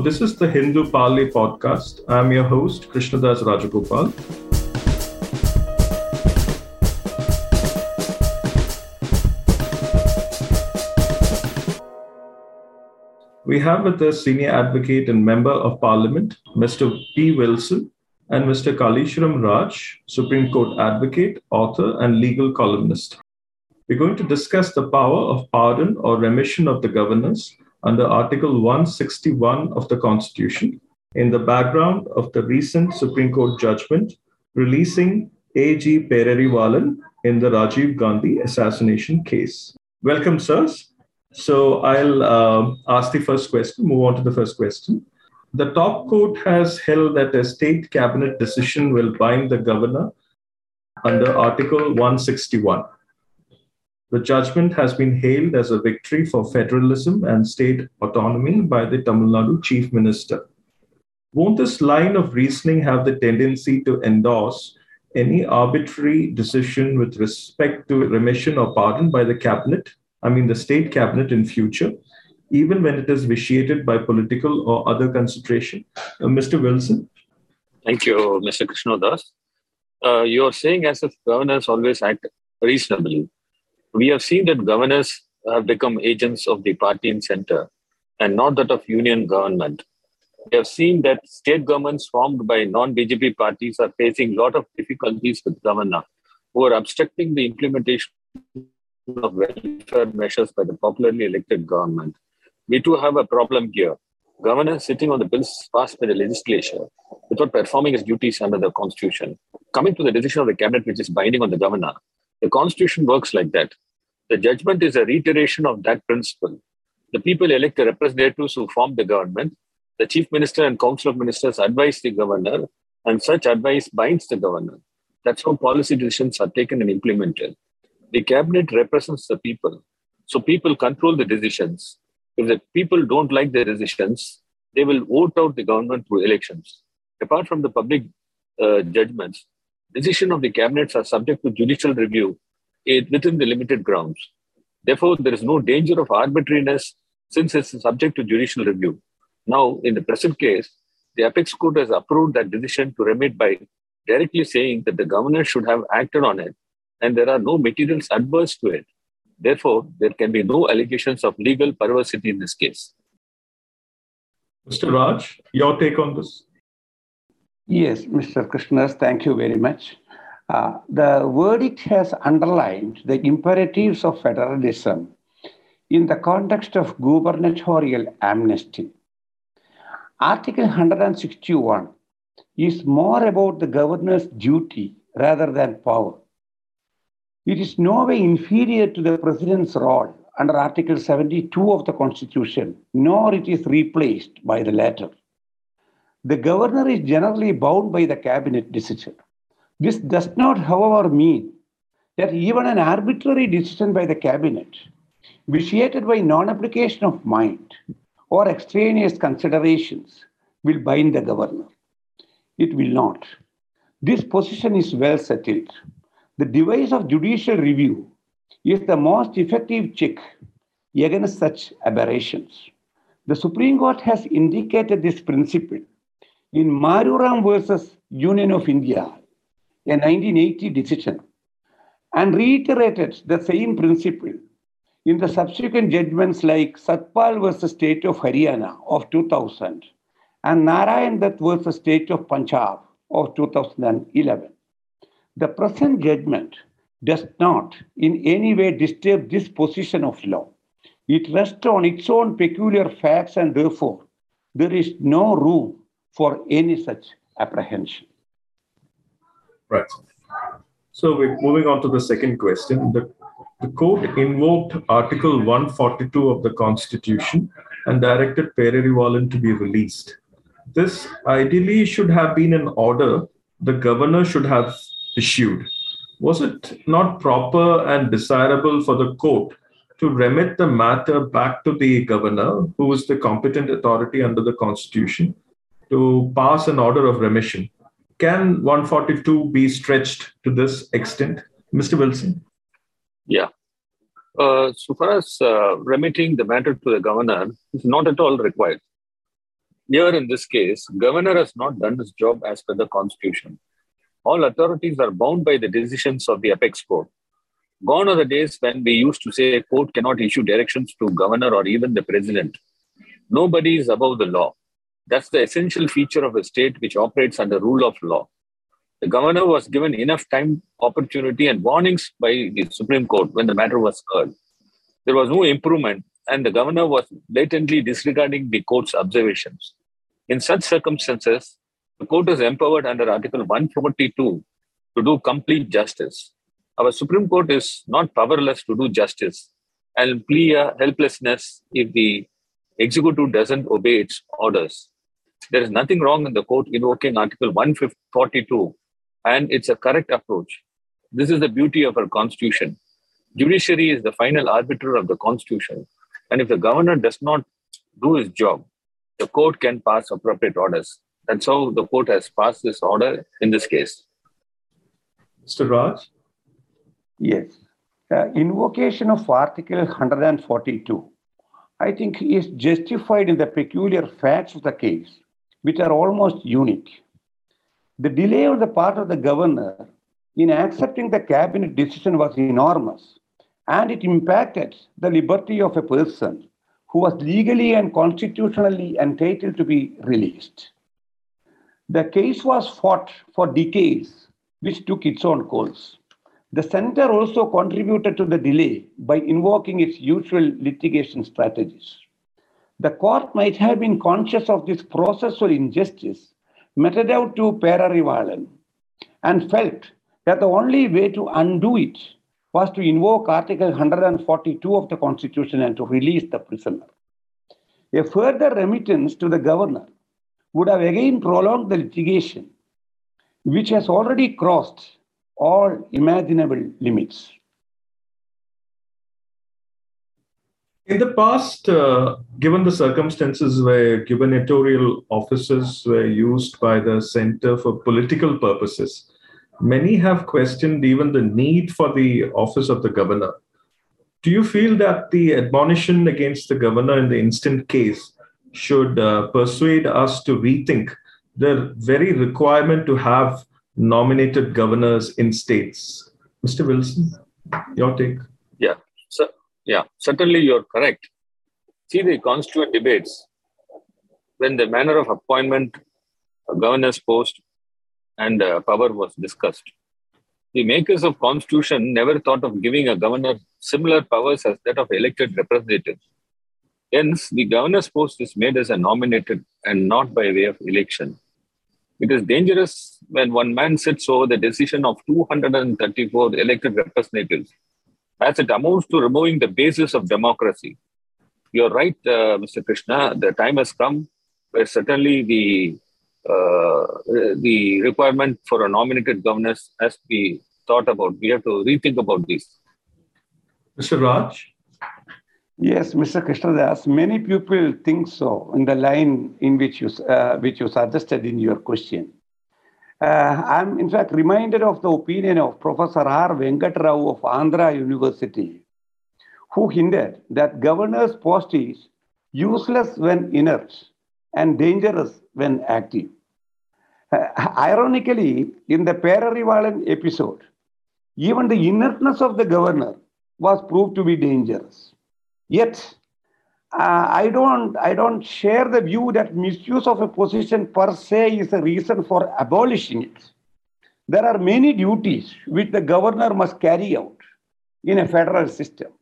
This is the Hindu Parley podcast. I'm your host, Krishnadas Rajagopal. We have with us senior advocate and member of parliament, Mr. P. Wilson, and Mr. Kaleeswaram Raj, Supreme Court advocate, author, and legal columnist. We're going to discuss the power of pardon or remission of the governors under Article 161 of the Constitution in the background of the recent Supreme Court judgment releasing A.G. Perarivalan in the Rajiv Gandhi assassination case. Welcome, sirs. So I'll uh, ask the first question, move on to the first question. The top court has held that a state cabinet decision will bind the governor under Article 161. The judgment has been hailed as a victory for federalism and state autonomy by the Tamil Nadu Chief Minister. Won't this line of reasoning have the tendency to endorse any arbitrary decision with respect to remission or pardon by the cabinet, I mean the state cabinet in future, even when it is vitiated by political or other consideration? Uh, Mr. Wilson? Thank you, Mr. Krishnadas. Uh, you're saying as if governors always act reasonably we have seen that governors have become agents of the party in center and not that of union government. We have seen that state governments formed by non-BJP parties are facing a lot of difficulties with governor who are obstructing the implementation of welfare measures by the popularly elected government. We too have a problem here. Governors sitting on the bills passed by the legislature without performing his duties under the constitution. Coming to the decision of the cabinet, which is binding on the governor, the constitution works like that. The judgment is a reiteration of that principle. The people elect the representatives who form the government. The chief minister and council of ministers advise the governor, and such advice binds the governor. That's how policy decisions are taken and implemented. The cabinet represents the people. So people control the decisions. If the people don't like the decisions, they will vote out the government through elections. Apart from the public uh, judgments, decision of the cabinets are subject to judicial review eh, within the limited grounds. Therefore, there is no danger of arbitrariness since it's subject to judicial review. Now, in the present case, the apex court has approved that decision to remit by directly saying that the governor should have acted on it and there are no materials adverse to it. Therefore, there can be no allegations of legal perversity in this case. Mr. Raj, your take on this? Yes, Mr. Krishnas, thank you very much. Uh, the verdict has underlined the imperatives of federalism in the context of gubernatorial amnesty. Article 161 is more about the governor's duty rather than power. It is no way inferior to the president's role under Article 72 of the Constitution, nor it is replaced by the latter. The governor is generally bound by the cabinet decision. This does not, however, mean that even an arbitrary decision by the cabinet, vitiated by non application of mind or extraneous considerations, will bind the governor. It will not. This position is well settled. The device of judicial review is the most effective check against such aberrations. The Supreme Court has indicated this principle in Maruram versus Union of India, a 1980 decision, and reiterated the same principle in the subsequent judgments like Satpal versus State of Haryana of 2000 and Narayan Dutt versus State of Punjab of 2011. The present judgment does not in any way disturb this position of law. It rests on its own peculiar facts and therefore there is no room for any such apprehension. Right. So we're moving on to the second question. The, the court invoked Article 142 of the Constitution and directed Perarivalan to be released. This ideally should have been an order the governor should have issued. Was it not proper and desirable for the court to remit the matter back to the governor, who is the competent authority under the Constitution, to pass an order of remission. Can 142 be stretched to this extent? Mr. Wilson? Yeah. Uh, so far as uh, remitting the matter to the governor is not at all required. Here in this case, governor has not done his job as per the constitution. All authorities are bound by the decisions of the apex court. Gone are the days when we used to say court cannot issue directions to governor or even the president. Nobody is above the law. That's the essential feature of a state which operates under rule of law. The governor was given enough time, opportunity, and warnings by the Supreme Court when the matter was heard. There was no improvement, and the governor was blatantly disregarding the court's observations. In such circumstances, the court is empowered under Article 142 to do complete justice. Our Supreme Court is not powerless to do justice and plea helplessness if the executive doesn't obey its orders. There is nothing wrong in the court invoking Article 142 and it's a correct approach. This is the beauty of our constitution. Judiciary is the final arbiter of the constitution. And if the governor does not do his job, the court can pass appropriate orders. That's how the court has passed this order in this case. Mr. Raj? Yes. Uh, invocation of Article 142, I think, is justified in the peculiar facts of the case, which are almost unique. The delay on the part of the governor in accepting the cabinet decision was enormous, and it impacted the liberty of a person who was legally and constitutionally entitled to be released. The case was fought for decades, which took its own course. The center also contributed to the delay by invoking its usual litigation strategies. The court might have been conscious of this processual injustice meted out to Perarivalan and felt that the only way to undo it was to invoke Article 142 of the Constitution and to release the prisoner. A further remittance to the governor would have again prolonged the litigation, which has already crossed all imaginable limits. In the past, uh, given the circumstances where gubernatorial offices were used by the center for political purposes, many have questioned even the need for the office of the governor. Do you feel that the admonition against the governor in the instant case should uh, persuade us to rethink the very requirement to have nominated governors in states? Mr. Wilson, your take. Yeah. Certainly you're correct. See the constituent debates when the manner of appointment, a governor's post, and uh, power was discussed. The makers of constitution never thought of giving a governor similar powers as that of elected representatives. Hence, the governor's post is made as a nominated and not by way of election. It is dangerous when one man sits over the decision of 234 elected representatives as it amounts to removing the basis of democracy. You're right, uh, Mr. Krishna. The time has come where certainly the uh, the requirement for a nominated governor has to be thought about. We have to rethink about this. Mr. Raj? Yes, Mr. Krishnadas, many people think so in the line in which you, uh, which you suggested in your question. Uh, I'm in fact reminded of the opinion of Professor R. Venkatrao of Andhra University, who hinted that governor's post is useless when inert and dangerous when active. Uh, ironically, in the Perarivalan episode, even the inertness of the governor was proved to be dangerous. Yet, uh, I don't I don't share the view that misuse of a position per se is a reason for abolishing it. There are many duties which the governor must carry out in a federal system.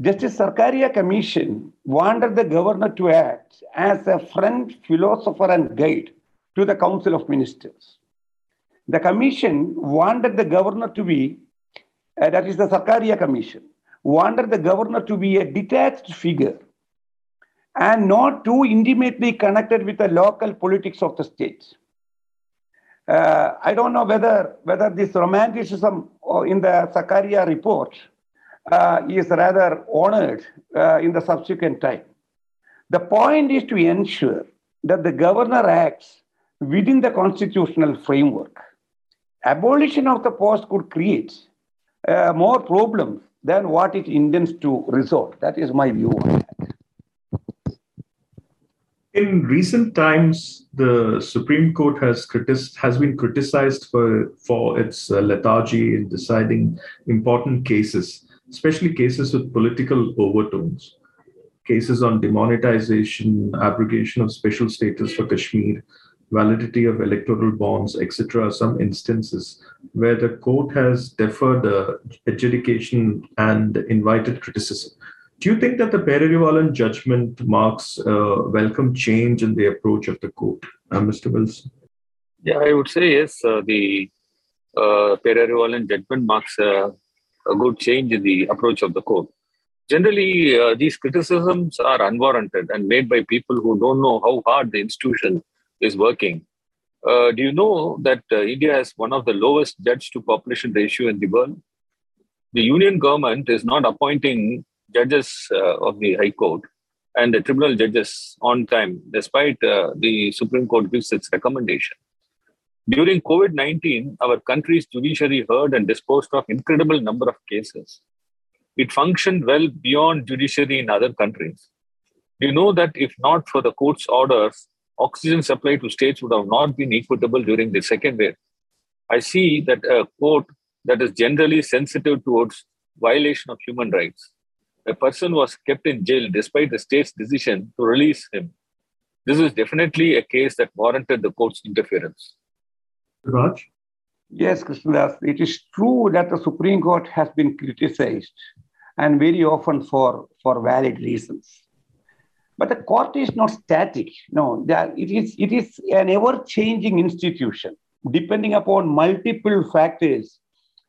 Justice Sarkaria Commission wanted the governor to act as a friend, philosopher, and guide to the Council of Ministers. The commission wanted the governor to be, uh, that is the Sarkaria Commission, wanted the governor to be a detached figure and not too intimately connected with the local politics of the state. Uh, I don't know whether, whether this romanticism in the Sarkaria report uh, is rather honored uh, in the subsequent time. The point is to ensure that the governor acts within the constitutional framework. Abolition of the post could create uh, more problems than what it intends to resolve. That is my view on that. In recent times, the Supreme Court has, critis- has been criticized for, for its uh, lethargy in deciding important cases, especially cases with political overtones. Cases on demonetization, abrogation of special status for Kashmir, validity of electoral bonds, etc., some instances where the court has deferred the adjudication and invited criticism. Do you think that the Perarivalan judgment marks a welcome change in the approach of the court, uh, Mr. Wilson? Yeah, I would say yes. Uh, the uh, Perarivalan judgment marks a, a, good change in the approach of the court. Generally, uh, these criticisms are unwarranted and made by people who don't know how hard the institution is working. Uh, do you know that uh, India has one of the lowest judge to population ratio in the world? The union government is not appointing judges uh, of the High Court and the tribunal judges on time, despite uh, the Supreme Court gives its recommendation. During COVID 19, our country's judiciary heard and disposed of incredible number of cases. It functioned well beyond judiciary in other countries. You know that if not for the court's orders, oxygen supply to states would have not been equitable during the second wave. I see that a court that is generally sensitive towards violation of human rights a person was kept in jail despite the state's decision to release him. This is definitely a case that warranted the court's interference. Raj? Yes, Krishnadas, it is true that the Supreme Court has been criticized and very often for, for valid reasons. But the court is not static. No, it is, it is an ever changing institution, depending upon multiple factors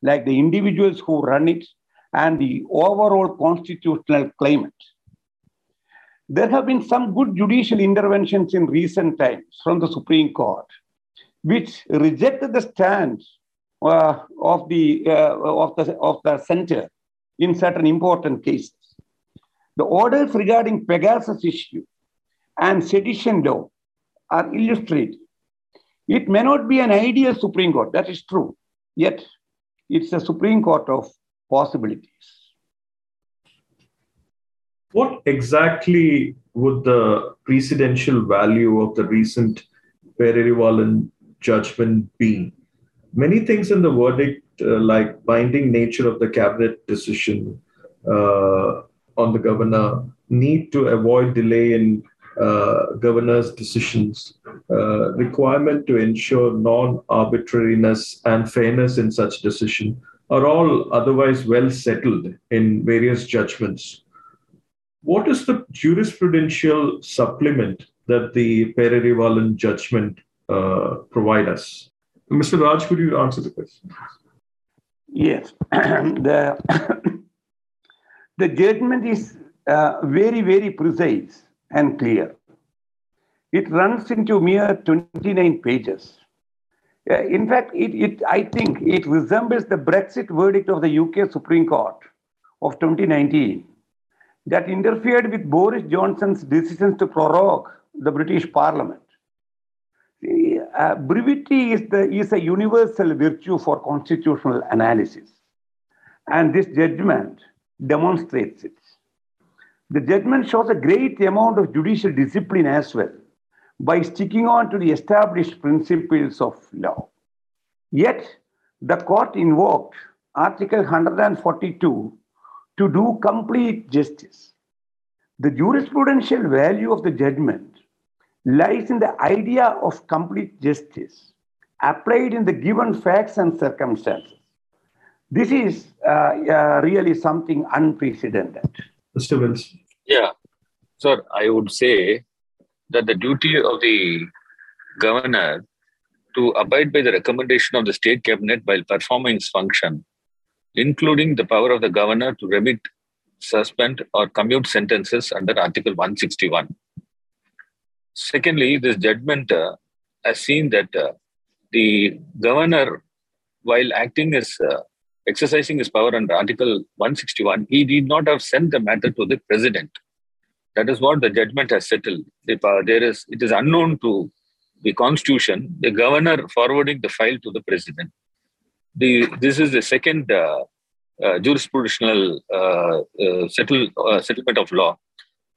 like the individuals who run it, and the overall constitutional climate. There have been some good judicial interventions in recent times from the Supreme Court, which rejected the stand uh, of, the, uh, of, the, of the center in certain important cases. The orders regarding Pegasus issue and sedition law are illustrated. It may not be an ideal Supreme Court, that is true, yet it's a Supreme Court of possibilities. What exactly would the precedential value of the recent Perarivalan judgment be? Many things in the verdict, uh, like binding nature of the cabinet decision uh, on the governor, need to avoid delay in uh, governor's decisions, uh, requirement to ensure non-arbitrariness and fairness in such decision, are all otherwise well settled in various judgments. What is the jurisprudential supplement that the Perarivalan judgment uh, provide us? Mr. Raj, could you answer the question? Yes. the, the judgment is uh, very, very precise and clear. It runs into mere 29 pages. Uh, in fact, it, it, I think it resembles the Brexit verdict of the UK Supreme Court of 2019 that interfered with Boris Johnson's decisions to prorogue the British Parliament. Uh, brevity is, the, is a universal virtue for constitutional analysis, and this judgment demonstrates it. The judgment shows a great amount of judicial discipline as well by sticking on to the established principles of law. Yet, the court invoked Article 142 to do complete justice. The jurisprudential value of the judgment lies in the idea of complete justice applied in the given facts and circumstances. This is uh, uh, really something unprecedented. Mr. Wilson. Yeah. Sir, I would say that the duty of the governor to abide by the recommendation of the state cabinet while performing its function, including the power of the governor to remit, suspend, or commute sentences under Article 161. Secondly, this judgment uh, has seen that uh, the governor, while acting as uh, exercising his power under Article 161, he did not have sent the matter to the president that is what the judgment has settled. There is, it is unknown to the constitution, the governor forwarding the file to the president. The, this is the second uh, uh, jurisprudential uh, uh, settle, uh, settlement of law.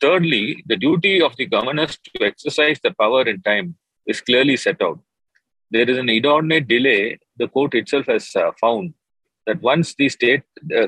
thirdly, the duty of the governors to exercise the power in time is clearly set out. There is an inordinate delay, the court itself has uh, found that once the state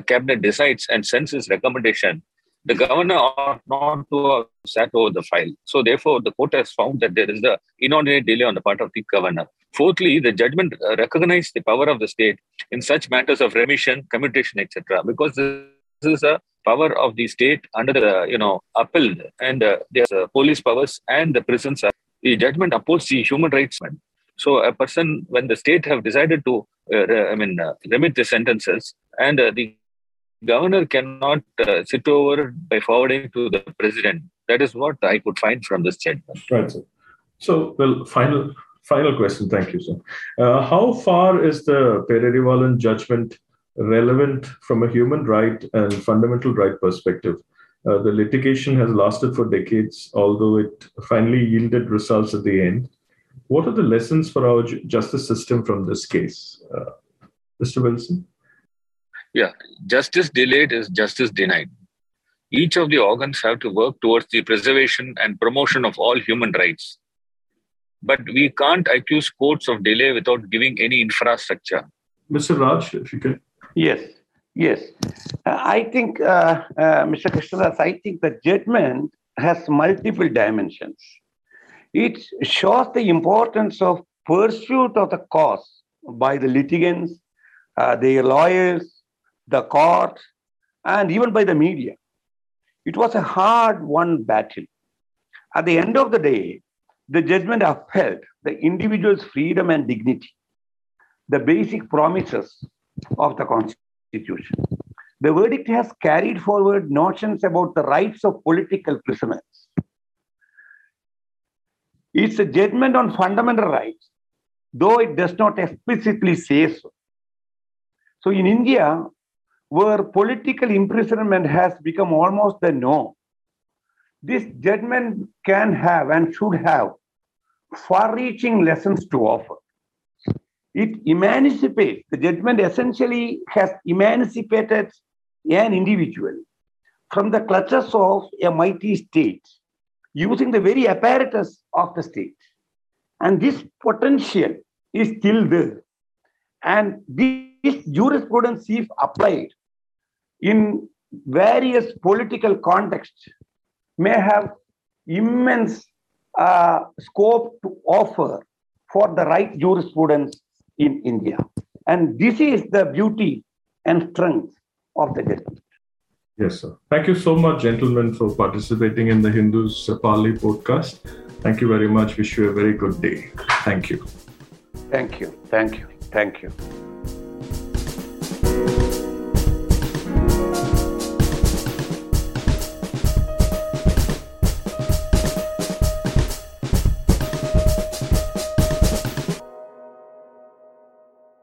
cabinet decides and sends its recommendation, the governor ought not to have sat over the file. So, therefore, the court has found that there is the inordinate delay on the part of the governor. Fourthly, the judgment uh, recognized the power of the state in such matters of remission, commutation, etc., because this is a power of the state under the you know upheld, and uh, there's uh, police powers and the prisons. Are, the judgment upholds the human rights. So, a person when the state have decided to, uh, I mean, uh, remit the sentences, and uh, the governor cannot uh, sit over by forwarding to the president. That is what I could find from this judgment. Right, sir. So, well, final final question. Thank you, sir. Uh, how far is the Perarivalan judgment relevant from a human right and fundamental right perspective? Uh, the litigation has lasted for decades, although it finally yielded results at the end. What are the lessons for our justice system from this case? Uh, Mr. Wilson? Yeah, justice delayed is justice denied. Each of the organs have to work towards the preservation and promotion of all human rights. But we can't accuse courts of delay without giving any infrastructure. Mr. Raj, if you can. Yes, yes. Uh, I think, uh, uh, Mr. Krishnadas, I think the judgment has multiple dimensions. It shows the importance of pursuit of the cause by the litigants, uh, their lawyers, the court, and even by the media. It was a hard won battle. At the end of the day, the judgment upheld the individual's freedom and dignity, the basic promises of the Constitution. The verdict has carried forward notions about the rights of political prisoners. It's a judgment on fundamental rights, though it does not explicitly say so. So in India, where political imprisonment has become almost the norm. This judgment can have and should have far reaching lessons to offer. It emancipates, the judgment essentially has emancipated an individual from the clutches of a mighty state using the very apparatus of the state. And this potential is still there. And this jurisprudence, if applied, in various political contexts may have immense uh, scope to offer for the right jurisprudence in India. And this is the beauty and strength of the judgment. Yes, sir. Thank you so much, gentlemen, for participating in the Hindus Parley podcast. Thank you very much. Wish you a very good day. Thank you. Thank you. Thank you. Thank you.